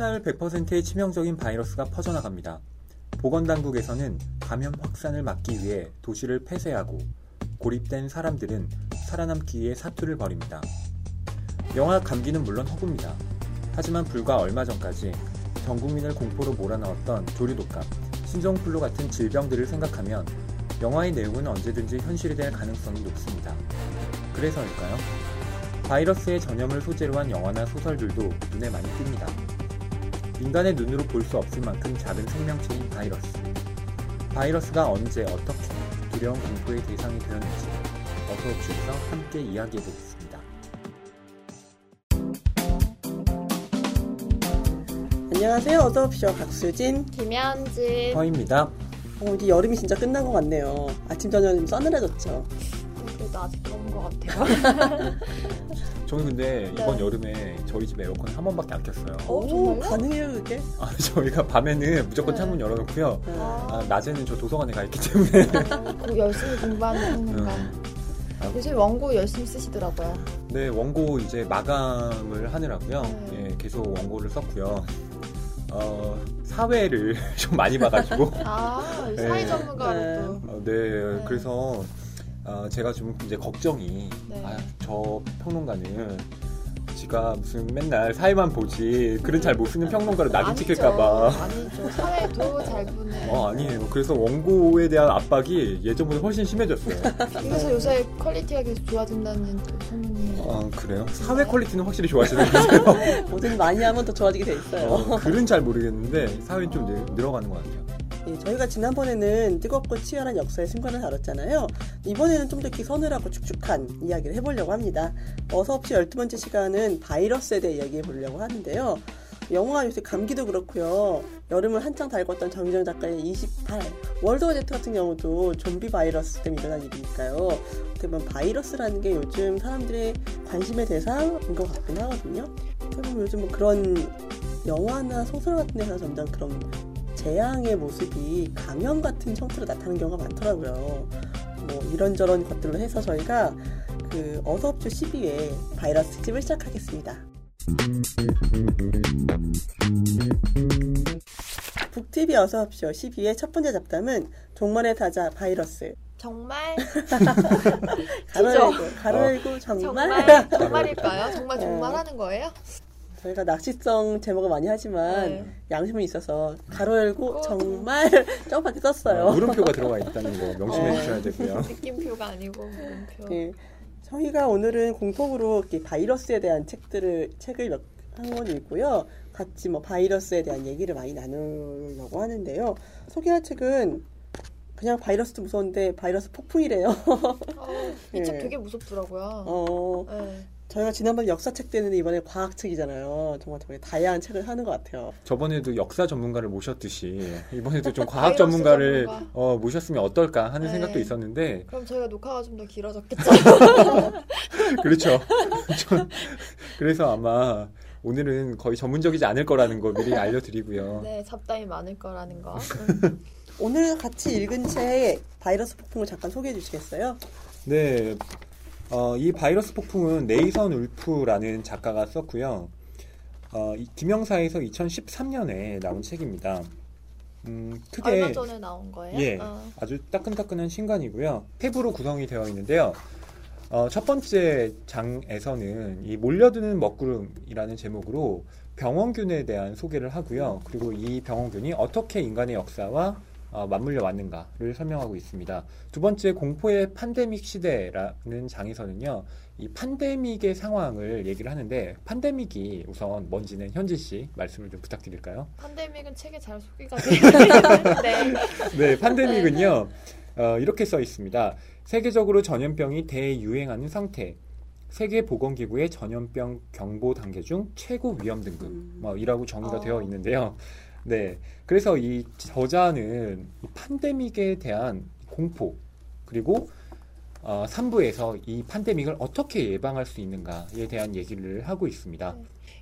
한살 100%의 치명적인 바이러스가 퍼져나갑니다. 보건당국에서는 감염 확산을 막기 위해 도시를 폐쇄하고 고립된 사람들은 살아남기 위해 사투를 벌입니다. 영화 감기는 물론 허구입니다. 하지만 불과 얼마 전까지 전 국민을 공포로 몰아넣었던 조류독감, 신종플루 같은 질병들을 생각하면 영화의 내용은 언제든지 현실이 될 가능성이 높습니다. 그래서일까요? 바이러스의 전염을 소재로 한 영화나 소설들도 눈에 많이 띕니다. 인간의 눈으로 볼 수 없을 만큼 작은 생명체인 바이러스. 바이러스가 언제 어떻게 두려운 공포의 대상이 되었는지 어서옵시에서 함께 이야기해 보겠습니다. 안녕하세요. 어서옵쇼 박수진. 김현진. 허입니다. 어, 이제 여름이 진짜 끝난 것 같네요. 아침 저녁 좀 서늘해졌죠. 그래도 아직 더운 것 같아요. 저는 근데 이번 네. 여름에 저희 집 에어컨 한 번밖에 안 켰어요. 어, 오? 가능해요, 그게? 아, 저희가 밤에는 무조건 네. 창문 열어놓고요. 네. 아, 낮에는 저 도서관에 가 있기 때문에. 그 열심히 공부하는 평론가. 아, 요즘 원고 열심히 쓰시더라고요. 네, 원고 이제 마감을 하느라고요. 네. 예, 계속 원고를 썼고요. 어, 사회를 좀 많이 봐가지고. 아, 네. 사회 전문가로 네. 또. 어, 네, 그래서 어, 제가 좀 이제 걱정이 네. 아, 저 평론가는 지가 무슨 맨날 사회만 보지 글은 잘 못 쓰는 평론가로 낙인 아니죠. 찍힐까봐. 아니죠. 사회도 잘 보는. 어, 아니에요. 그래서 원고에 대한 압박이 예전보다 훨씬 심해졌어요. 그래서 요새 quality가 계속 좋아진다는 또 소문이. 아, 그래요? 사회 quality는 확실히 좋아지는 것 같아요. 뭐든 많이 하면 더 좋아지게 돼 있어요. 어, 글은 잘 모르겠는데 사회는 좀 늘, 늘어가는 것 같아요. 예, 저희가 지난번에는 뜨겁고 치열한 역사의 순간을 다뤘잖아요. 이번에는 좀 더 이렇게 서늘하고 축축한 이야기를 해보려고 합니다. 어서 없이 12번째 시간은 바이러스에 대해 이야기해 보려고 하는데요. 영화 요새 감기도 그렇고요. 여름을 한창 달궜던 정정 작가의 28, 월드워 제트 같은 경우도 좀비 바이러스 때문에 일어난 일이니까요. 어떻게 보면 바이러스라는 게 요즘 사람들의 관심의 대상인 것 같긴 하거든요. 어떻게 보면 요즘 뭐 그런 영화나 소설 같은 데서 점점 그런 재앙의 모습이 감염 같은 형태로 나타나는 경우가 많더라고요. 뭐 이런저런 것들로 해서 저희가 그 어서옵쇼 12회 바이러스 특집을 시작하겠습니다. 북TV 어서옵쇼 12회 첫 번째 잡담은 종말의 타자 바이러스. 정말? 가로 진짜? 열고, 가로 열고 정말. 정말? 정말일까요? 정말 네. 정말 하는 거예요? 저희가 낚시성 제목을 많이 하지만 네. 양심은 있어서 가로 열고 어, 정말 점밖에 썼어요. 어, 물음표가 들어가 있다는 거 명심해 어. 주셔야 되고요. 느낌표가 아니고 물음표. 예. 저희가 오늘은 공통으로 이렇게 바이러스에 대한 책들을 책을 몇 한권 읽고요. 같이 뭐 바이러스에 대한 얘기를 많이 나누려고 하는데요. 소개할 책은 그냥 바이러스도 무서운데 바이러스 폭풍이래요. 어, 이책 예. 되게 무섭더라고요. 어, 네. 저희가 지난번 역사책 때는 이번에 과학책이잖아요. 정말 되게 다양한 책을 하는 것 같아요. 저번에도 역사 전문가를 모셨듯이 이번에도 좀 과학 전문가를 전문가. 어, 모셨으면 어떨까 하는 네. 생각도 있었는데 그럼 저희가 녹화가 좀 더 길어졌겠죠? 그렇죠. 저- 그래서 아마 오늘은 거의 전문적이지 않을 거라는 거 미리 알려드리고요. 네, 잡담이 많을 거라는 거. 오늘 같이 읽은 책 바이러스 폭풍을 잠깐 소개해 주시겠어요? 네, 어, 이 바이러스 폭풍은 네이선 울프라는 작가가 썼고요. 어, 이 김영사에서 2013년에 나온 책입니다. 음, 크게 얼마 전에 나온 거예요? 예, 어. 아주 따끈따끈한 신간이고요. 탭으로 구성이 되어 있는데요. 어, 첫 번째 장에서는 이 몰려드는 먹구름이라는 제목으로 병원균에 대한 소개를 하고요. 그리고 이 병원균이 어떻게 인간의 역사와 어, 맞물려 왔는가를 설명하고 있습니다. 두 번째 공포의 판데믹 시대라는 장에서는요. 이 판데믹의 상황을 얘기를 하는데 판데믹이 우선 뭔지는 현진 씨 말씀을 좀 부탁드릴까요? 팬데믹은 책에 잘 소개가 되는데 네, 판데믹은요, 어, 이렇게 써 있습니다. 세계적으로 전염병이 대유행하는 상태. 세계보건기구의 전염병 경보 단계 중 최고 위험 등급, 음. 뭐, 이라고 정의가 어. 되어 있는데요. 네. 그래서 이 저자는 이 판데믹에 대한 공포, 그리고 어, 3부에서 이 판데믹을 어떻게 예방할 수 있는가에 대한 얘기를 하고 있습니다.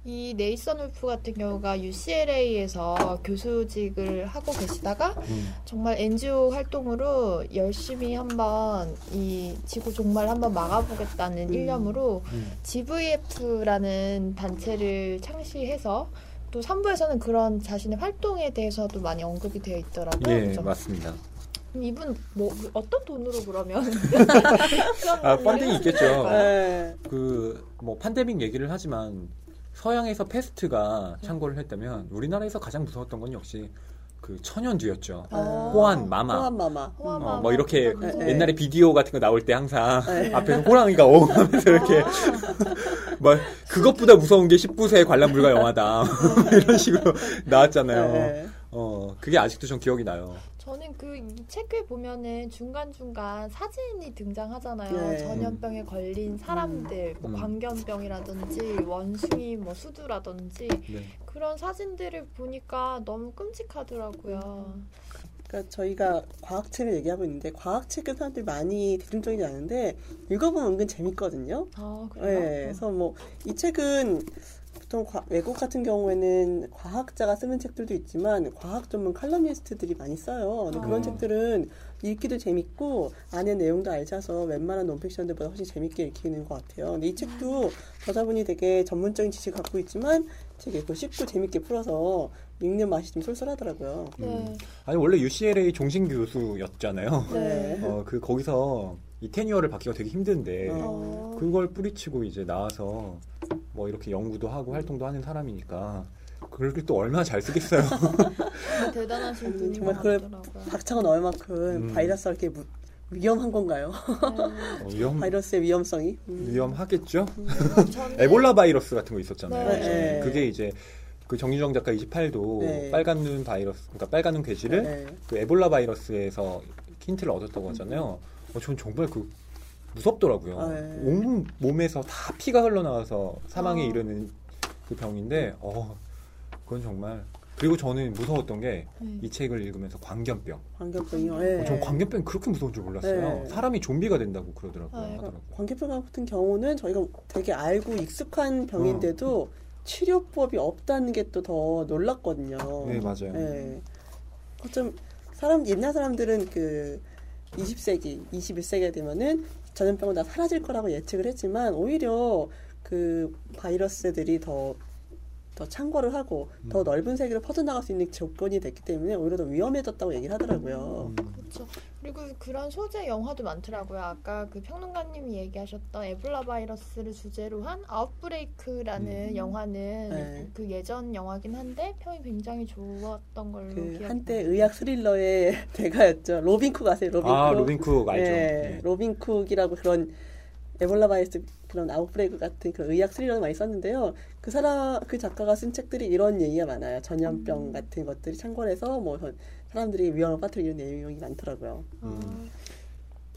이 네이선 울프 같은 경우가 UCLA에서 교수직을 하고 계시다가 음, 정말 NGO 활동으로 열심히 한번 이 지구 종말 한번 막아보겠다는 음. 일념으로 음, GVF라는 단체를 창시해서 또 3부에서는 그런 자신의 활동에 대해서도 많이 언급이 되어 있더라고요. 예, 그죠? 맞습니다. 이분 뭐 어떤 돈으로 그러면 아, 펀딩이 있겠죠. 네. 그뭐 판데믹 얘기를 하지만 서양에서 페스트가 네. 창궐을 했다면 우리나라에서 가장 무서웠던 건 역시 그 천연두였죠. 어. 호환 마마. 호환 마마. 호환 어, 마마. 뭐 이렇게 네, 네. 옛날에 비디오 같은 거 나올 때 항상 네. 앞에서 호랑이가 엉 하면서 이렇게 뭐 그것보다 무서운 게 19세 관람 불가 영화다 이런 식으로 나왔잖아요. 네. 어 그게 아직도 전 기억이 나요. 저는 그 이 책에 보면은 중간중간 사진이 등장하잖아요. 네. 전염병에 걸린 사람들, 뭐 음. 광견병이라든지 원숭이 뭐 수두라든지 네. 그런 사진들을 보니까 너무 끔찍하더라고요. 그러니까 저희가 과학책을 얘기하고 있는데 과학책은 사람들이 많이 대중적이지 않은데 읽어보면 은근 재밌거든요. 아 네, 그래요? 그래서 뭐 이 책은 보통 과- 외국 같은 경우에는 과학자가 쓰는 책들도 있지만 과학 전문 칼럼니스트들이 많이 써요. 근데 그런 아. 책들은 읽기도 재밌고 안에 내용도 알차서 웬만한 논픽션들보다 훨씬 재밌게 읽히는 것 같아요. 근데 이 책도 저자분이 되게 전문적인 지식을 갖고 있지만 되게 그 쉽고 재밌게 풀어서 읽는 맛이 좀 쏠쏠하더라고요. 네. 아니 원래 UCLA 종신 교수였잖아요. 네. 어 그 거기서 이 테니어를 받기가 되게 힘든데 어. 그걸 뿌리치고 이제 나와서 뭐 이렇게 연구도 하고 활동도 하는 사람이니까 그걸 또 얼마나 잘 쓰겠어요. 정말 대단하신 정말 것 그걸 같더라고요. 박차가 넣을 만큼 음. 바이러스가 이렇게 무- 위험한 건가요? 네. 어, 위험 바이러스의 위험성이? 음. 위험하겠죠. 저는 에볼라 바이러스 같은 거 있었잖아요. 네. 그게 이제 그 정유정 작가 28도 네. 빨간 눈 바이러스, 그러니까 빨간 눈 괴질을 네. 그 에볼라 바이러스에서 힌트를 얻었다고 하잖아요. 어, 전 정말 그 무섭더라고요. 아, 네. 온 몸에서 다 피가 흘러나와서 사망에 아. 이르는 그 병인데, 어, 그건 정말. 그리고 저는 무서웠던 게이 네. 책을 읽으면서 광견병. 광견병이요. 어, 네. 어, 전 광견병이 그렇게 무서운 줄 몰랐어요. 네. 사람이 좀비가 된다고 그러더라고요. 아유. 하더라고요. 광견병 같은 경우는 저희가 되게 알고 익숙한 병인데도 어. 치료법이 없다는 게 또 더 놀랐거든요. 네, 맞아요. 네. 어쩜 사람 옛날 사람들은 그 20세기, 21세기가 되면은 전염병은 다 사라질 거라고 예측을 했지만 오히려 그 바이러스들이 더 더 창궐을 하고 더 음. 넓은 세계로 퍼져나갈 수 있는 조건이 됐기 때문에 오히려 더 위험해졌다고 얘기를 하더라고요. 음. 그렇죠. 그리고 그런 소재 영화도 많더라고요. 아까 그 평론가님이 얘기하셨던 에볼라 바이러스를 주제로 한 아웃브레이크라는 음. 영화는 네. 그 예전 영화긴 한데 평이 굉장히 좋았던 걸로 그 기억이 한때 나요. 의학 스릴러의 대가였죠. 로빈 쿡 아세요? 로빈 아, 쿡. 로빈쿡 알죠. 예, 네. 로빈 쿡이라고 그런 에볼라 바이러스 그런 outbreak 같은 그런 의학 스릴러를 많이 썼는데요. 그 사람 그 작가가 쓴 책들이 이런 얘기가 많아요. 전염병 음. 같은 것들이 창궐해서 뭐 사람들이 위험을 빠뜨리는 내용이 많더라고요. 아,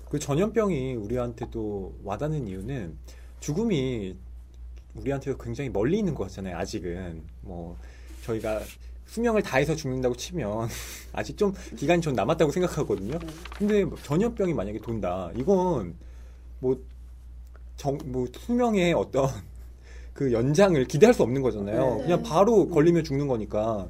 그 전염병이 우리한테 또 와닿는 이유는 죽음이 우리한테 굉장히 멀리 있는 것 같잖아요. 아직은 뭐 저희가 수명을 다해서 죽는다고 치면 아직 좀 기간이 좀 남았다고 생각하거든요. 근데 뭐 전염병이 만약에 돈다, 이건 뭐 정, 뭐 수명의 어떤 그 연장을 기대할 수 없는 거잖아요. 네. 그냥 바로 걸리면 죽는 거니까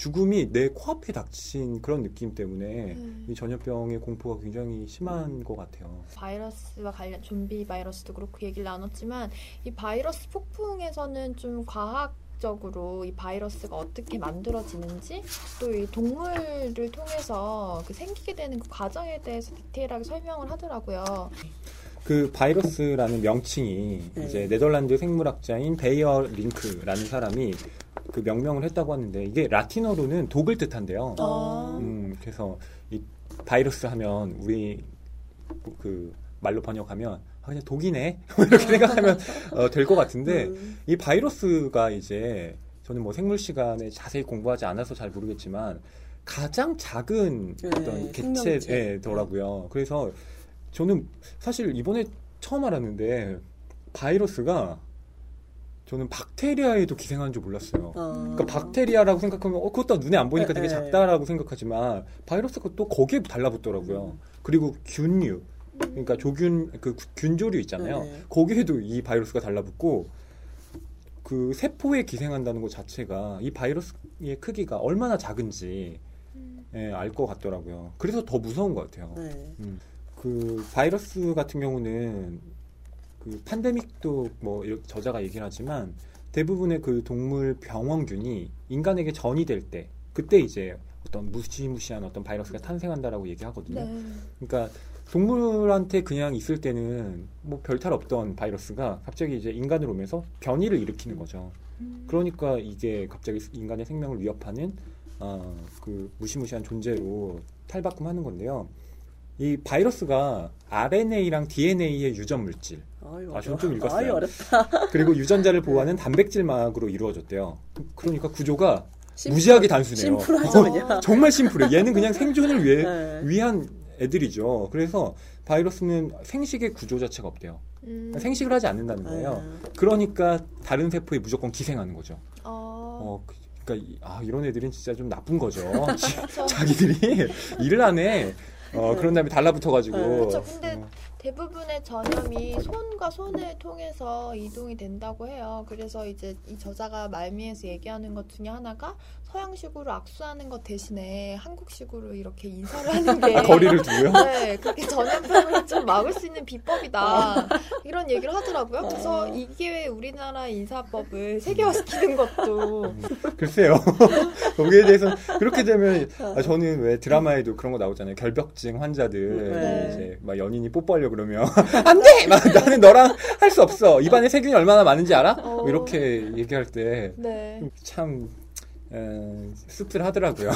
죽음이 내 코앞에 닥친 그런 느낌 때문에 네. 이 전염병의 공포가 굉장히 심한 것 같아요. 바이러스와 관련 좀비 바이러스도 그렇고 얘기를 나눴지만 이 바이러스 폭풍에서는 좀 과학 적으로 이 바이러스가 어떻게 만들어지는지 또 이 동물을 통해서 그 생기게 되는 그 과정에 대해서 디테일하게 설명을 하더라고요. 그 바이러스라는 명칭이 네. 이제 네덜란드 생물학자인 베이어 링크라는 사람이 그 명명을 했다고 하는데 이게 라틴어로는 독을 뜻한대요. 아. 음, 그래서 이 바이러스 하면 우리 그 말로 번역하면 아, 그냥 독이네 이렇게 생각하면 어, 될 것 같은데 음, 이 바이러스가 이제 저는 뭐 생물 시간에 자세히 공부하지 않아서 잘 모르겠지만 가장 작은 네, 어떤. 개체더라고요. 그래서 저는 사실 이번에 처음 알았는데 바이러스가 저는 박테리아에도 기생하는 줄 몰랐어요. 어. 그러니까 박테리아라고 생각하면 어 그것도 눈에 안 보니까 되게 네, 네. 작다라고 생각하지만 바이러스가 또 거기에 달라붙더라고요. 그리고 균류 그러니까 조균 그 균조류 있잖아요. 네. 거기에도 이 바이러스가 달라붙고 그 세포에 기생한다는 것 자체가 이 바이러스의 크기가 얼마나 작은지 예, 알 것 같더라고요. 그래서 더 무서운 것 같아요. 네. 음. 그 바이러스 같은 경우는 그 팬데믹도 뭐 저자가 얘기를 하지만 대부분의 그 동물 병원균이 인간에게 전이 될 때 그때 이제 어떤 무시무시한 어떤 바이러스가 탄생한다라고 얘기하거든요. 네. 그러니까 동물한테 그냥 있을 때는 뭐 별탈 없던 바이러스가 갑자기 이제 인간으로 오면서 변이를 일으키는 거죠. 음. 그러니까 이게 갑자기 인간의 생명을 위협하는 어, 그 무시무시한 존재로 탈바꿈하는 건데요. 이 바이러스가 RNA랑 DNA의 유전 물질 아유, 아, 저는 좀 읽었어요. 아유, 어렵다. 그리고 유전자를 보호하는 단백질 막으로 이루어졌대요. 그러니까 구조가 심- 무지하게 단순해요. 심플하죠, 어, 그냥. 정말 심플해. 얘는 그냥 생존을 위해 네. 위한 애들이죠. 그래서 바이러스는 생식의 구조 자체가 없대요. 음. 생식을 하지 않는다는 거예요. 아, 그러니까 다른 세포에 무조건 기생하는 거죠. 어. 어, 그- 그러니까 이- 아, 이런 애들은 진짜 좀 나쁜 거죠. 자기들이 일을 안 해. 어, 그런 다음에 달라붙어가지고. 네. 그렇죠. 근데 어, 대부분의 전염이 손과 손을 통해서 이동이 된다고 해요. 그래서 이제 이 저자가 말미에서 얘기하는 것 중에 하나가 서양식으로 악수하는 것 대신에 한국식으로 이렇게 인사를 하는 게 거리를 두고요. 네, 그게 전염병을 좀 막을 수 있는 비법이다. 이런 얘기를 하더라고요. 그래서 이게 왜 우리나라 인사법을 세계화시키는 것도 글쎄요. 거기에 대해서 그렇게 되면 아, 저는 왜 드라마에도 그런 거 나오잖아요. 결벽증 환자들 네. 이제 막 연인이 뽀뽀하려 고 그러면 안 돼. 막 나는 너랑 할 수 없어. 입안에 세균이 얼마나 많은지 알아? 뭐 어. 이렇게 얘기할 때 네. 참 에, 씁쓸하더라고요.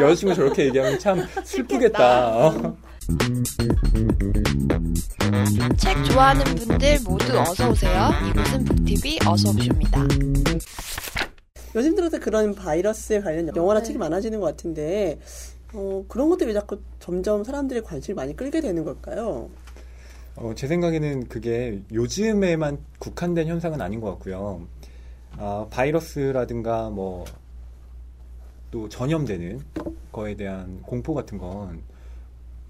여자친구 저렇게 얘기하면 참 슬프겠다. 어. 책 좋아하는 분들 모두 어서 오세요. 이곳은 북TV 어서 오십니다. 요즘 들어서 그런 바이러스에 관련 영화나 네. 책이 많아지는 것 같은데 어, 그런 것들 왜 자꾸 점점 사람들의 관심을 많이 끌게 되는 걸까요? 어, 제 생각에는 그게 요즘에만 국한된 현상은 아닌 것 같고요. 아, 바이러스라든가 뭐 또 전염되는 거에 대한 공포 같은 건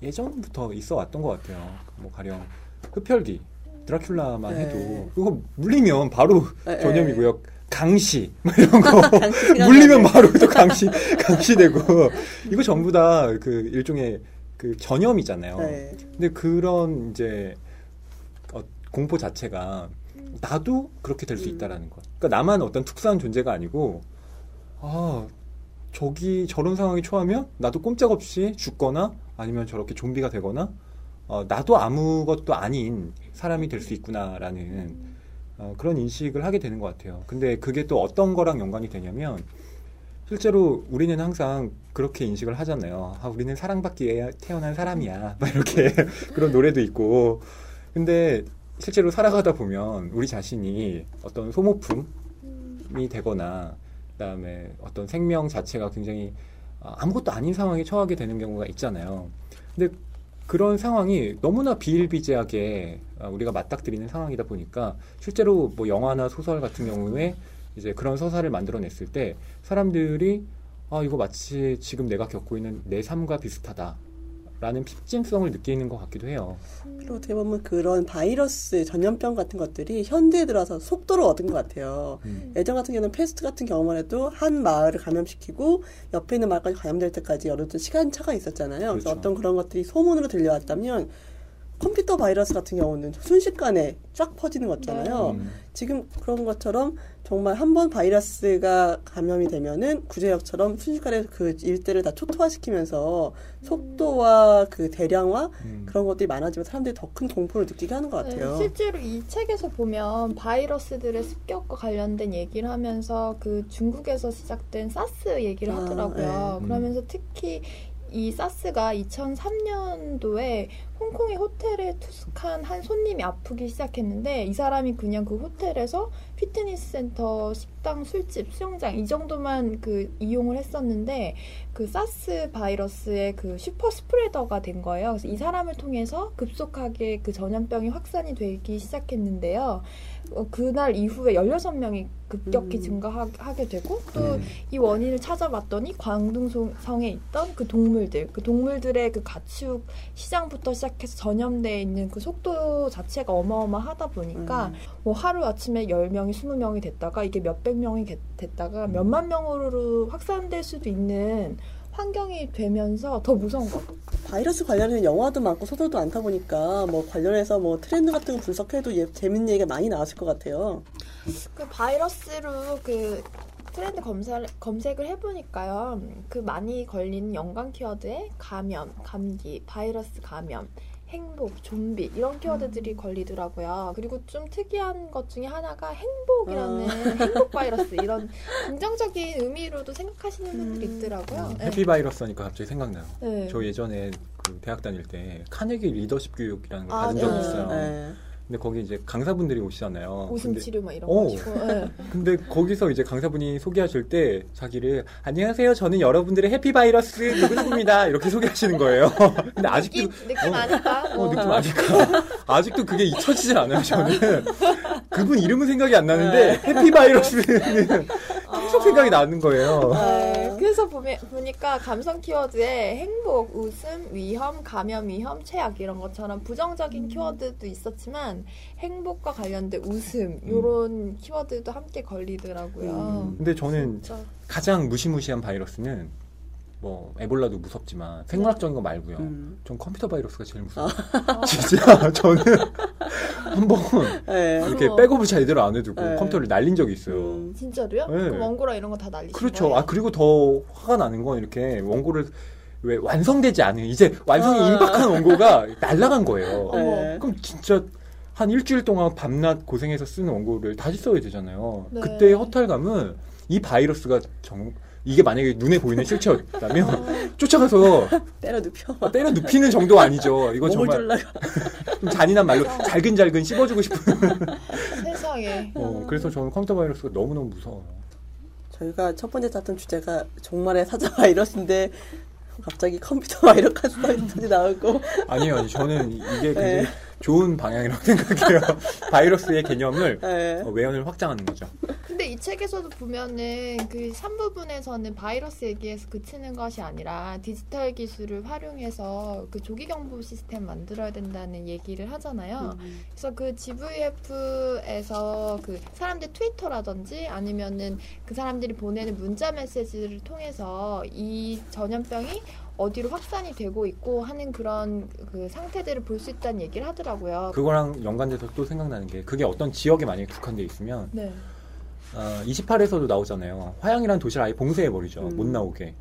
예전부터 있어 왔던 것 같아요. 뭐 가령 흡혈귀, 드라큘라만 네. 해도 그거 물리면 바로 네, 전염이고요. 강시 뭐 이런 거. 물리면 바로 또 강시 강시되고 이거 전부 다 그 일종의 그 전염이잖아요. 네. 근데 그런 이제 어, 공포 자체가 나도 그렇게 될수 음. 있다라는 것. 그러니까 나만 어떤 특수한 존재가 아니고 아 저기 저런 상황이 처하면 나도 꼼짝없이 죽거나 아니면 저렇게 좀비가 되거나 어, 나도 아무것도 아닌 사람이 될 수 있구나라는 어, 그런 인식을 하게 되는 것 같아요. 근데 그게 또 어떤 거랑 연관이 되냐면 실제로 우리는 항상 그렇게 인식을 하잖아요. 아, 우리는 사랑받기 위해 태어난 사람이야. 막 이렇게 그런 노래도 있고. 근데 실제로 살아가다 보면 우리 자신이 어떤 소모품이 되거나 그다음에 어떤 생명 자체가 굉장히 아, 아무것도 아닌 상황에 처하게 되는 경우가 있잖아요. 근데 그런 상황이 너무나 비일비재하게 아, 우리가 맞닥뜨리는 상황이다 보니까 실제로 뭐 영화나 소설 같은 경우에 이제 그런 서사를 만들어냈을 때 사람들이 아 이거 마치 지금 내가 겪고 있는 내 삶과 비슷하다 라는 핍진성을 느끼는 것 같기도 해요. 그리고 어떻게 보면 그런 바이러스 전염병 같은 것들이 현대에 들어서 속도를 얻은 것 같아요. 음. 예전 같은 경우는 페스트 같은 경우만 해도 한 마을을 감염시키고 옆에 있는 마을까지 감염될 때까지 여러 좀 시간차가 있었잖아요. 그래서 그렇죠. 어떤 그런 것들이 소문으로 들려왔다면 컴퓨터 바이러스 같은 경우는 순식간에 쫙 퍼지는 거잖아요. 음. 지금 그런 것처럼 정말 한 번 바이러스가 감염이 되면은 구제역처럼 순식간에 그 일대를 다 초토화시키면서 속도와 그 대량화 음. 그런 것들이 많아지면 사람들이 더 큰 공포를 느끼게 하는 것 같아요. 네, 실제로 이 책에서 보면 바이러스들의 습격과 관련된 얘기를 하면서 그 중국에서 시작된 사스 얘기를 아, 하더라고요. 네. 그러면서 특히 이 사스가 2003년도에 홍콩의 호텔에 투숙한 한 손님이 아프기 시작했는데 이 사람이 그냥 그 호텔에서 피트니스 센터, 식 당, 술집, 수영장 이 정도만 그 이용을 했었는데 그 사스 바이러스의 그 슈퍼 스프레더가 된 거예요. 그래서 이 사람을 통해서 급속하게 그 전염병이 확산이 되기 시작했는데요. 어, 그날 이후에 16명이 급격히 음. 증가하게 되고 또 음. 이 원인을 찾아봤더니 광둥성에 있던 그 동물들, 그 동물들의 그 가축 시장부터 시작해서 전염돼 있는 그 속도 자체가 어마어마하다 보니까 음. 뭐 하루 아침에 10명이 20명이 됐다가 이게 몇백 명이 게- 됐다가 음. 몇만 명으로 확산될 수도 있는 환경이 되면서 더 무서운 것 같아요. 바이러스 관련해서 영화도 많고 소설도 많다 보니까 뭐 관련해서 뭐 트렌드 같은 거 분석해도 예, 재밌는 얘기가 많이 나왔을 것 같아요. 그 바이러스로 그 트렌드 검색, 검색을 해보니까요. 그 많이 걸리는 연관 키워드에 감염, 감기, 바이러스 감염, 행복, 좀비 이런 키워드들이 걸리더라고요. 그리고 좀 특이한 것 중에 하나가 행복이라는 행복 바이러스 이런 긍정적인 의미로도 생각하시는 분들이 있더라고요. 네. 해피 바이러스 하니까 갑자기 생각나요. 네. 저 예전에 그 대학 다닐 때 카네기 리더십 교육이라는 걸 아, 받은 적이 네. 있어요. 네. 근데 거기 이제 강사분들이 오시잖아요. 웃음 근데, 치료 막 이런 어. 거. 네. 근데 거기서 이제 강사분이 소개하실 때 자기를 안녕하세요. 저는 여러분들의 해피 바이러스 누구누구입니다. 이렇게 소개하시는 거예요. 근데 아직도 느낌, 느낌 어, 아닐까? 어, 느낌 아니까 아직도 그게 잊혀지질 않아요. 저는 그분 이름은 생각이 안 나는데 해피 바이러스는 계속 생각이 나는 거예요. 네, 그래서 보면, 보니까 감성 키워드에 행복, 웃음, 위험, 감염 위험, 최악 이런 것처럼 부정적인 키워드도 있었지만 행복과 관련된 웃음 이런 키워드도 함께 걸리더라고요. 근데 저는 진짜. 가장 무시무시한 바이러스는 뭐 에볼라도 무섭지만 생물학적인 거 말고요. 음. 전 컴퓨터 바이러스가 제일 무서워요. 진짜 저는 한번 네. 이렇게 무서워. 백업을 제대로 안 해두고 네. 컴퓨터를 날린 적이 있어요. 음. 진짜로요? 네. 그럼 원고랑 이런 거 다 날리신 그렇죠. 거예요? 아 그리고 더 화가 나는 건 이렇게 원고를 왜 완성되지 않은 이제 완성이 아. 임박한 원고가 날라간 거예요. 네. 그럼 진짜 한 일주일 동안 밤낮 고생해서 쓰는 원고를 다시 써야 되잖아요. 네. 그때의 허탈감은 이 바이러스가 정 이게 만약에 눈에 보이는 실체였다면 아. 쫓아가서 때려 눕혀. 때려 눕히는 정도 아니죠. 이거 정말 졸라가. 좀 잔인한 말로 잘근잘근 씹어주고 싶은. 세상에. 어, 그래서 저는 컴퓨터 바이러스가 너무너무 무서워요. 저희가 첫 번째 다툰 주제가 종말의 사자 바이러스인데 갑자기 컴퓨터 바이러스까지 나오고 아니에요, 아니 저는 이게 굉장히 네. 좋은 방향이라고 생각해요. 바이러스의 개념을 네. 어, 외연을 확장하는 거죠. 근데 이 책에서도 보면은 그 3부분에서는 바이러스 얘기에서 그치는 것이 아니라 디지털 기술을 활용해서 그 조기 경보 시스템 만들어야 된다는 얘기를 하잖아요. 음. 그래서 그 GVF에서 그 사람들 트위터라든지 아니면은 그 사람들이 보내는 문자 메시지를 통해서 이 전염병이 어디로 확산이 되고 있고 하는 그런 그 상태들을 볼 수 있다는 얘기를 하더라고요. 그거랑 연관돼서 또 생각나는 게 그게 어떤 지역에 만약에 국한돼 있으면 네. 어, 28에서도 나오잖아요. 화양이라는 도시를 아예 봉쇄해 버리죠. 음. 못 나오게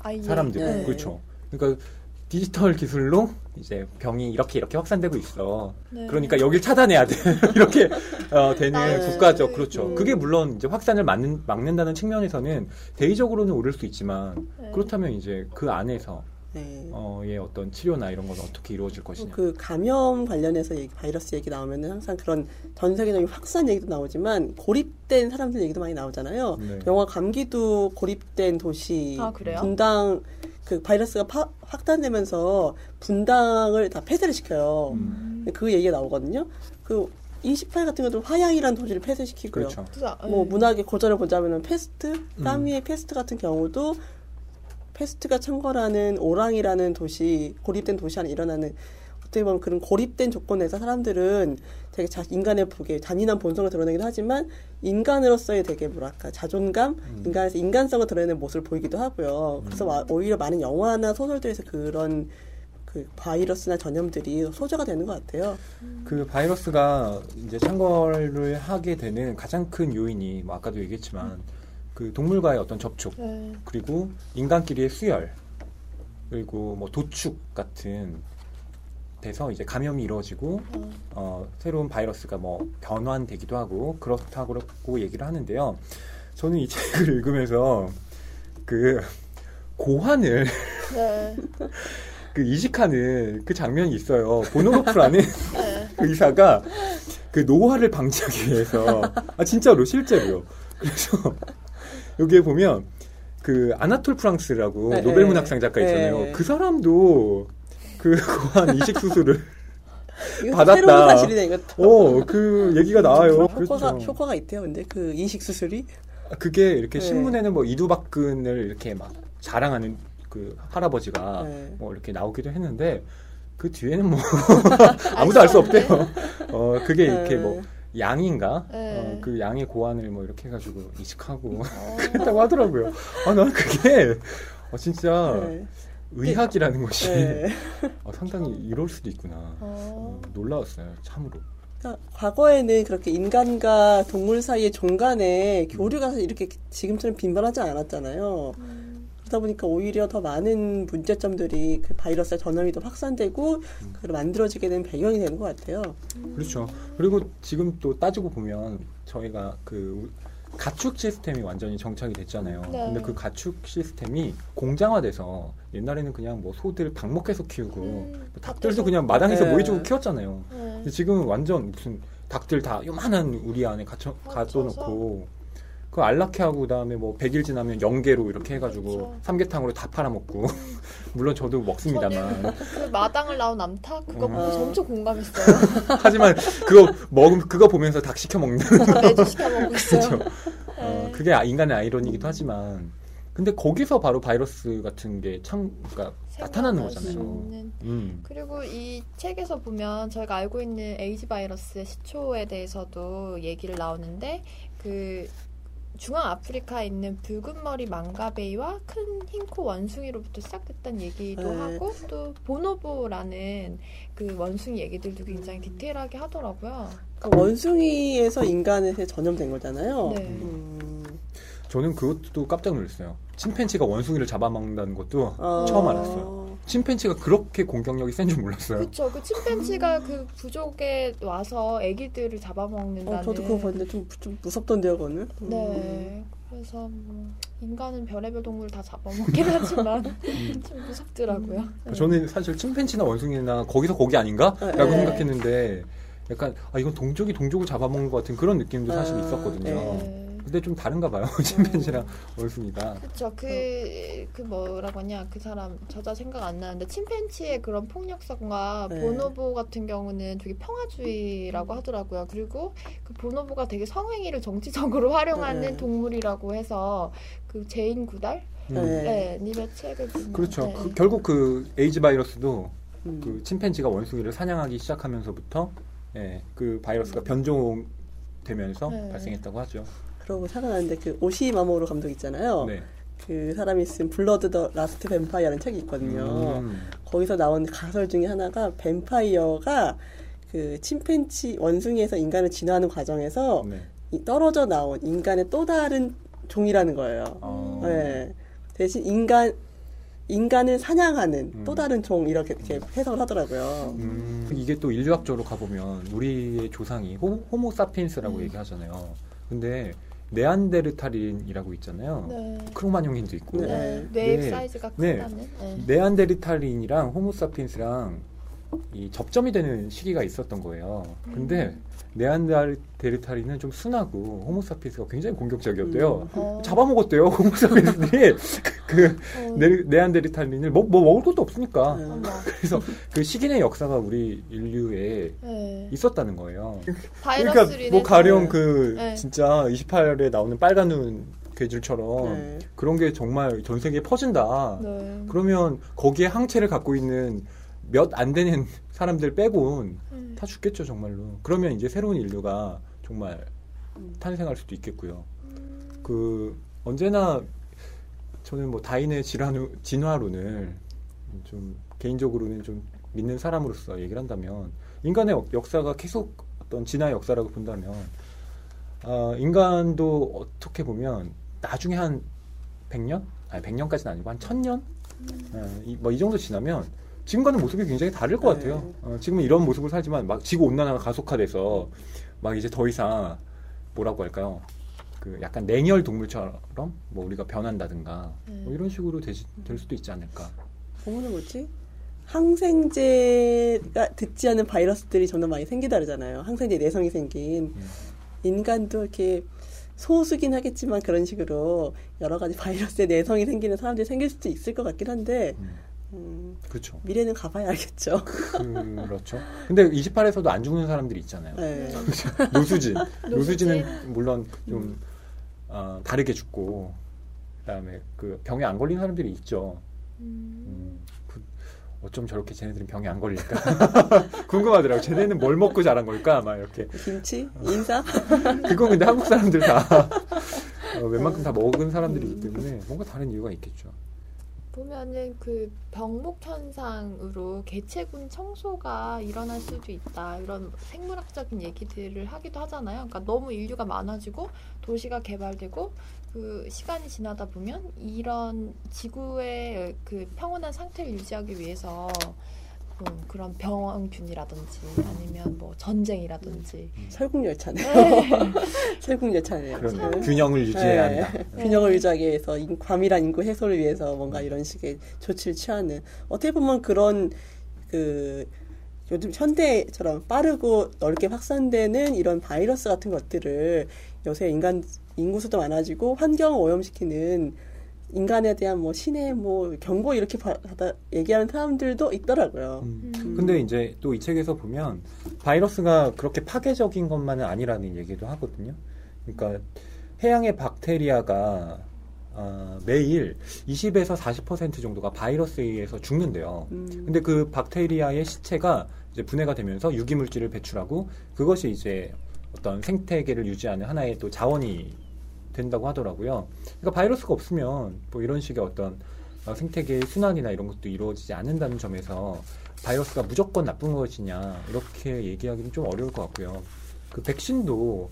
아예. 사람들 네. 그렇죠. 그러니까 디지털 기술로 이제 병이 이렇게 이렇게 확산되고 있어. 네. 그러니까 여길 차단해야 돼. 이렇게 어, 되는 네. 국가적 그렇죠. 음. 그게 물론 이제 확산을 막는, 막는다는 측면에서는 대의적으로는 옳을 수 있지만 네. 그렇다면 이제 그 안에서 네. 어의 어떤 치료나 이런 건 어떻게 이루어질 것이냐. 그 감염 관련해서 얘기, 바이러스 얘기 나오면은 항상 그런 전 세계적인 확산 얘기도 나오지만 고립된 사람들 얘기도 많이 나오잖아요. 네. 영화 감기도 고립된 도시 아, 그래요? 분당 그 바이러스가 파- 확산되면서 분당을 다 폐쇄를 시켜요. 음. 그 얘기가 나오거든요. 그28 같은 것도 화양이라는 도시를 폐쇄시키고요. 그렇죠. 뭐 네. 문학의 고전을 보자면은 페스트, 음. 까뮈의 페스트 같은 경우도 페스트가 창궐하는 오랑이라는 도시, 고립된 도시 안에 일어나는 어떻게 보면 그런 고립된 조건에서 사람들은 되게 자, 인간의 부게 잔인한 본성을 드러내기도 하지만 인간으로서의 되게 뭐랄까 자존감, 음. 인간에서 인간성을 드러내는 모습을 보이기도 하고요. 그래서 와- 오히려 많은 영화나 소설들에서 그런 그 바이러스나 전염들이 소재가 되는 것 같아요. 그 바이러스가 이제 창궐을 하게 되는 가장 큰 요인이 뭐 아까도 얘기했지만 그 동물과의 어떤 접촉 네. 그리고 인간끼리의 수혈 그리고 뭐 도축 같은 돼서 이제 감염이 이루어지고 어. 어, 새로운 바이러스가 뭐 변환되기도 하고 그렇다고 얘기를 하는데요. 저는 이 책을 읽으면서 그 고환을 네. 그 이식하는 그 장면이 있어요. 보노로프라는 네. 그 의사가 그 노화를 방지하기 위해서 아 진짜로 실제로요. 그래서 여기에 보면 그 아나톨 프랑스라고 네, 노벨 네. 문학상 작가 있잖아요. 네. 그 사람도 그 고환 이식 수술을 받았다. 새로운 사실이네 이것도. 어 그 얘기가 나와요. 효과가 그래서 효과가 있대요. 근데 그 이식 수술이 그게 이렇게 네. 신문에는 뭐 이두박근을 이렇게 막 자랑하는 그 할아버지가 네. 뭐 이렇게 나오기도 했는데 그 뒤에는 뭐 아무도 알 수 없대요. 어 그게 이렇게 네. 뭐 양인가? 네. 어, 그 양의 고환을 뭐 이렇게 해가지고 이식하고 어. 했다고 하더라고요. 아, 난 그게 어, 진짜 네. 의학이라는 것이 네. 어, 상당히 이럴 수도 있구나. 어. 어, 놀라웠어요, 참으로. 그러니까 과거에는 그렇게 인간과 동물 사이의 종간에 교류가 이렇게 지금처럼 빈번하지 않았잖아요. 그러다 보니까 오히려 더 많은 문제점들이 그 바이러스의 전염이 더 확산되고 그 만들어지게 된 배경이 되는 것 같아요. 그렇죠. 그리고 지금 또 따지고 보면 저희가 그 가축 시스템이 완전히 정착이 됐잖아요. 네. 근데 그 가축 시스템이 공장화돼서 옛날에는 그냥 뭐 소들 방목해서 키우고 음, 뭐. 닭들도 그냥 마당에서 네. 모이주고 키웠잖아요. 네. 근데 지금은 완전 무슨 닭들 다 요만한 우리 안에 갇혀? 가둬놓고 그 안락해 하고 그다음에 뭐 100일 지나면 영계로 이렇게 해가지고 그렇죠. 삼계탕으로 다 팔아먹고 물론 저도 먹습니다만 그 마당을 나온 암탉 그거 음. 보면서 어. 엄청 공감했어요. 하지만 그거 먹음 그거 보면서 닭 시켜 먹는 저 매주 시켜 먹고 있어요. 그렇죠. 어, 네. 그게 아- 인간의 아이러니이기도 하지만 근데 거기서 바로 바이러스 같은 게참 그러니까 나타나는 거잖아요. 음. 그리고 이 책에서 보면 저희가 알고 있는 에이즈 바이러스의 시초에 대해서도 얘기를 나오는데 그 중앙 아프리카에 있는 붉은 머리 망가베이와 큰 흰코 원숭이로부터 시작됐다는 얘기도 네. 하고 또 보노보라는 그 원숭이 얘기들도 굉장히 디테일하게 하더라고요. 그러니까 원숭이에서 인간에서 전염된 거잖아요. 네. 음, 저는 그것도 깜짝 놀랐어요. 침팬지가 원숭이를 잡아먹는다는 것도 어, 처음 알았어요. 침팬지가 그렇게 공격력이 센 줄 몰랐어요. 그렇죠. 그 침팬지가 그 부족에 와서 아기들을 잡아먹는다는. 어, 저도 그거 봤는데 좀, 좀 무섭던데요, 그거는. 음. 네. 그래서 뭐 인간은 별의별 동물을 다 잡아먹긴 하지만 좀 무섭더라고요. 네. 저는 사실 침팬지나 원숭이나 거기서 거기 아닌가? 네. 라고 생각했는데 약간 아 이건 동족이 동족을 잡아먹는 것 같은 그런 느낌도 사실 아, 있었거든요. 네. 근데 좀 다른가 봐요. 침팬지랑 원숭이가. 그렇죠. 그, 그 뭐라고 하냐. 그 사람 저자 생각 안 나는데 침팬지의 그런 폭력성과 네. 보노보 같은 경우는 되게 평화주의라고 하더라고요. 그리고 그 보노보가 되게 성행위를 정치적으로 활용하는 네. 동물이라고 해서 그 제인 구달 음. 네. 네, 님의 책을 보면 그렇죠. 네. 그- 결국 그 에이즈 바이러스도 음. 그 침팬지가 원숭이를 사냥하기 시작하면서부터 예, 그 바이러스가 변종 되면서 네. 발생했다고 하죠. 그러고 생각나는데 그 오시이 마모루 감독 있잖아요. 네. 그 사람이 쓴 Blood the Last Vampire라는 책이 있거든요. 음. 거기서 나온 가설 중에 하나가 뱀파이어가 그 침팬지 원숭이에서 인간을 진화하는 과정에서 네. 이 떨어져 나온 인간의 또 다른 종이라는 거예요. 어. 네. 대신 인간 인간을 사냥하는 음. 또 다른 종 이렇게, 이렇게 해석을 하더라고요. 음, 이게 또 인류학적으로 가보면 우리의 조상이 호, 호모 사피엔스라고 음. 얘기하잖아요. 근데 네안데르탈인이라고 있잖아요. 네. 크로마뇽인도 있고 네. 네. 뇌 네. 사이즈가 네. 크다는. 네. 네안데르탈인이랑 호모 사피엔스랑 이 접점이 되는 시기가 있었던 거예요. 근데 음. 네안데르탈인은 좀 순하고 호모 사피엔스가 굉장히 공격적이었대요. 음. 어. 잡아먹었대요. 호모 사피엔스들이 그 어. 네, 네안데르탈인을 뭐, 뭐 먹을 것도 없으니까. 네. 그래서 그 식인의 역사가 우리 인류에 네. 있었다는 거예요. 그러니까 뭐 가령 그 네. 진짜 28에 나오는 빨간 눈 괴줄처럼 네. 그런 게 정말 전 세계에 퍼진다. 네. 그러면 거기에 항체를 갖고 있는 몇 안 되는 사람들 빼곤 음. 다 죽겠죠 정말로. 그러면 이제 새로운 인류가 정말 탄생할 수도 있겠고요. 그 언제나 저는 뭐 다인의 질환 진화론을 좀 개인적으로는 좀 믿는 사람으로서 얘기를 한다면 인간의 역- 역사가 계속 어떤 진화의 역사라고 본다면 아, 인간도 어떻게 보면 나중에 한 100년? 아니 100년까지는 아니고 한 1000년? 뭐이 정도 지나면 지금과는 모습이 굉장히 다를 것 네. 같아요. 어, 지금은 이런 모습을 살지만 막 지구 온난화가 가속화돼서 막 이제 더 이상 뭐라고 할까요? 그 약간 냉혈 동물처럼 뭐 우리가 변한다든가 뭐 이런 식으로 되지, 될 수도 있지 않을까. 보면은 뭐지? 항생제가 듣지 않은 바이러스들이 점점 많이 생기다 그러잖아요. 항생제 내성이 생긴. 음. 인간도 이렇게 소수긴 하겠지만 그런 식으로 여러 가지 바이러스의 내성이 생기는 사람들이 생길 수도 있을 것 같긴 한데, 음, 음, 그렇죠. 미래는 가봐야 알겠죠. 그렇죠. 근데 28에서도 안 죽는 사람들이 있잖아요. 네. 노수진. 노수진. 노수진은 물론 좀 어, 다르게 죽고 그다음에 그 병에 안 걸린 사람들이 있죠. 음. 음, 그, 어쩜 저렇게 쟤네들은 병에 안 걸릴까? 궁금하더라고. 쟤네는 뭘 먹고 자란 걸까? 막 이렇게. 김치? 인사? 그건 근데 한국 사람들 다 어, 웬만큼 다 먹은 사람들이기 때문에 뭔가 다른 이유가 있겠죠. 보면은 그 병목 현상으로 개체군 청소가 일어날 수도 있다 이런 생물학적인 얘기들을 하기도 하잖아요. 그러니까 너무 인류가 많아지고 도시가 개발되고 그 시간이 지나다 보면 이런 지구의 그 평온한 상태를 유지하기 위해서 뭐 그런 병균이라든지 아니면 뭐 전쟁이라든지 설국열차네요. 네. 설국열차네요. 그런 네. 균형을 유지해야 네. 한다. 균형을 유지하기 위해서 인- 과밀한 인구 해소를 위해서 뭔가 이런 식의 조치를 취하는 어떻게 보면 그런 그 요즘 현대처럼 빠르고 넓게 확산되는 이런 바이러스 같은 것들을 요새 인간 인구 수도 많아지고 환경을 오염시키는 인간에 대한 뭐 신의 뭐 경고 이렇게 받아 얘기하는 사람들도 있더라고요. 음. 음. 근데 이제 또 이 책에서 보면 바이러스가 그렇게 파괴적인 것만은 아니라는 얘기도 하거든요. 그러니까 해양의 박테리아가 아, 매일 20에서 40% 정도가 바이러스에 의해서 죽는데요. 음. 근데 그 박테리아의 시체가 이제 분해가 되면서 유기물질을 배출하고 그것이 이제 어떤 생태계를 유지하는 하나의 또 자원이 된다고 하더라고요. 그러니까 바이러스가 없으면 뭐 이런 식의 어떤 어, 생태계의 순환이나 이런 것도 이루어지지 않는다는 점에서 바이러스가 무조건 나쁜 것이냐 이렇게 얘기하기는 좀 어려울 것 같고요. 그 백신도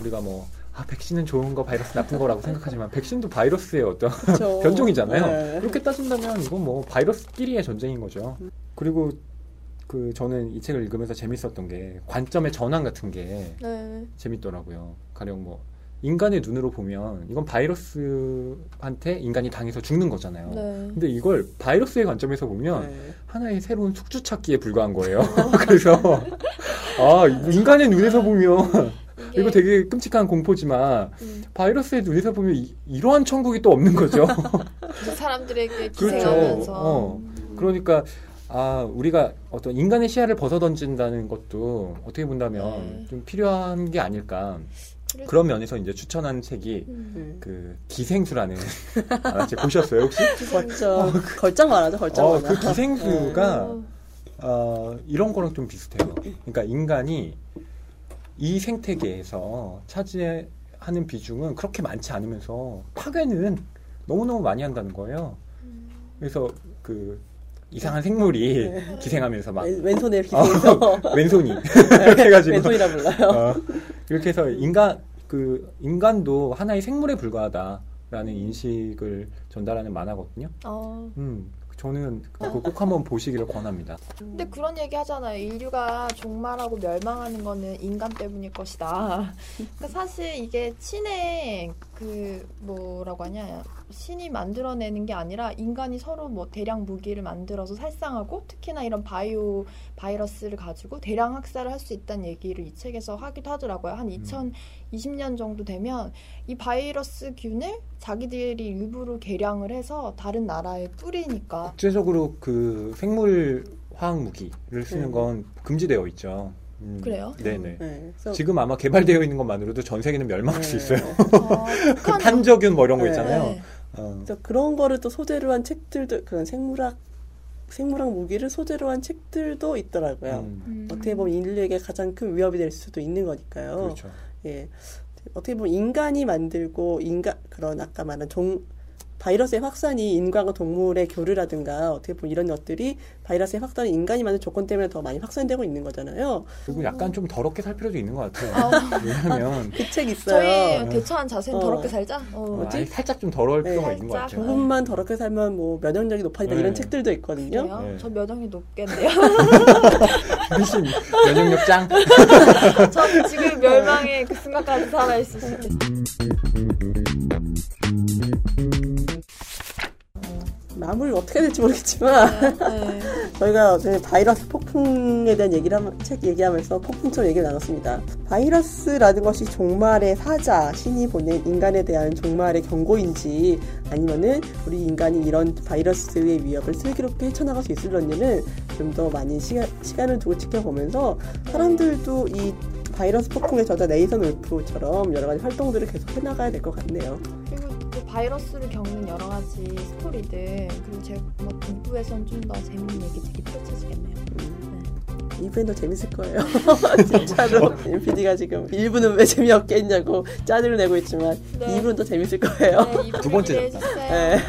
우리가 뭐 아, 백신은 좋은 거, 바이러스 나쁜 거라고 생각하지만 백신도 바이러스의 어떤 그렇죠. 변종이잖아요. 네. 그렇게 따진다면 이건 뭐 바이러스끼리의 전쟁인 거죠. 그리고 그 저는 이 책을 읽으면서 재밌었던 게 관점의 전환 같은 게 네. 재밌더라고요. 가령 뭐 인간의 눈으로 보면 이건 바이러스한테 인간이 당해서 죽는 거잖아요. 네. 근데 이걸 바이러스의 관점에서 보면 네. 하나의 새로운 숙주 찾기에 불과한 거예요. 그래서 아 인간의 눈에서 보면 이거 되게 끔찍한 공포지만 음, 바이러스의 눈에서 보면 이, 러한 천국이 또 없는 거죠. 그 사람들에게 그렇죠. 기생하면서 어. 음. 그러니까 아 우리가 어떤 인간의 시야를 벗어던진다는 것도 어떻게 본다면 네. 좀 필요한 게 아닐까 그래서- 그런 면에서 이제 추천한 책이 음. 네. 그 기생수라는 아, 혹시 보셨어요 혹시? 걸정 걸정 만화죠 걸정 어. 그 기생수가 어, 어, 이런 거랑 좀 비슷해요. 그러니까 인간이 이 생태계에서 차지하는 비중은 그렇게 많지 않으면서 파괴는 너무너무 많이 한다는 거예요. 음. 그래서 그 이상한 생물이 기생하면서 막 왼- 왼손에 이렇게 어, 해서 왼손이 이렇게 해가지고 왼손이라 불러요. 어, 이렇게 해서 인간 그 인간도 하나의 생물에 불과하다라는 인식을 전달하는 만화거든요. 어. 음, 저는 꼭 한번 보시기를 권합니다. 근데 그런 얘기 하잖아요. 인류가 종말하고 멸망하는 거는 인간 때문일 것이다. 그러니까 사실 이게 신의 그 뭐라고 하냐 신이 만들어내는 게 아니라 인간이 서로 뭐 대량 무기를 만들어서 살상하고 특히나 이런 바이오 바이러스를 가지고 대량 학살을 할 수 있다는 얘기를 이 책에서 하기도 하더라고요. 한 2020년 정도 되면 이 바이러스 균을 자기들이 일부러 개량을 해서 다른 나라에 뿌리니까 국제적으로 그 생물 화학 무기를 쓰는 네. 건 금지되어 있죠. 음, 그래요? 네네. 네, 그래서 지금 아마 개발되어 있는 것만으로도 전 세계는 멸망할 수 네. 있어요. 어, 그 탄저균 뭐 이런 거 네. 있잖아요. 네. 어, 그래서 그런 거를 또 소재로 한 책들도 그런 생물학 생물학 무기를 소재로 한 책들도 있더라고요. 음, 음. 어떻게 보면 인류에게 가장 큰 위협이 될 수도 있는 거니까요. 그렇죠. 예. 어떻게 보면 인간이 만들고 인간 그런 아까 말한 종 바이러스의 확산이 인간과 동물의 교류라든가 어떻게 보면 이런 것들이 바이러스의 확산이 인간이 만든 조건 때문에 더 많이 확산되고 있는 거잖아요. 그리고 약간 좀 더럽게 살 필요도 있는 것 같아요. 아. 왜냐하면 그책 저희 있어요. 대처한 자세는 어. 더럽게 살자. 어. 뭐지? 아예 살짝 좀 덜어올 네. 필요가 있는 것. 같아요. 조금만 더럽게 살면 뭐 면역력이 높아진다 네. 이런 책들도 있거든요. 네. 저 면역이 높겠네요. 훨씬 면역력 짱. 전 지금 멸망의 그 순간까지 살아 있을 수 있어요. 마무리 어떻게 될지 모르겠지만 네. 저희가 그 바이러스 폭풍에 대한 얘기를 하면, 책 얘기하면서 폭풍처럼 얘기를 나눴습니다. 바이러스라는 것이 종말의 사자, 신이 보낸 인간에 대한 종말의 경고인지 아니면은 우리 인간이 이런 바이러스의 위협을 슬기롭게 헤쳐나갈 수 있을런지는 좀 더 많은 시간, 시간을 두고 지켜보면서 사람들도 이 바이러스 폭풍의 저자 네이선 울프처럼 여러 가지 활동들을 계속 해나가야 될 것 같네요. 바이러스를 겪는 여러 가지 스토리들 그리고 제뭐 2부에선 좀 더 재밌는 얘기들이 펼쳐지겠네요. 네. 2부엔 더 재밌을 거예요. 진짜로. MPD가 지금 1부는 왜 재미없게 했냐고 짜증을 내고 있지만 네. 2부는 더 재밌을 거예요. 네, 두 번째. 예.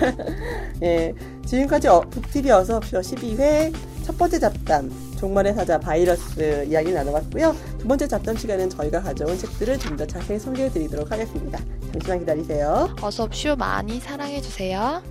예. 지금까지 어, 북TV 어서옵쇼 12회 첫 번째 잡담 종말의 사자 바이러스 이야기를 나눠봤고요. 두 번째 잡담 시간은 저희가 가져온 책들을 좀 더 자세히 소개해 드리도록 하겠습니다. 잠시만 기다리세요. 어서옵쇼 많이 사랑해주세요.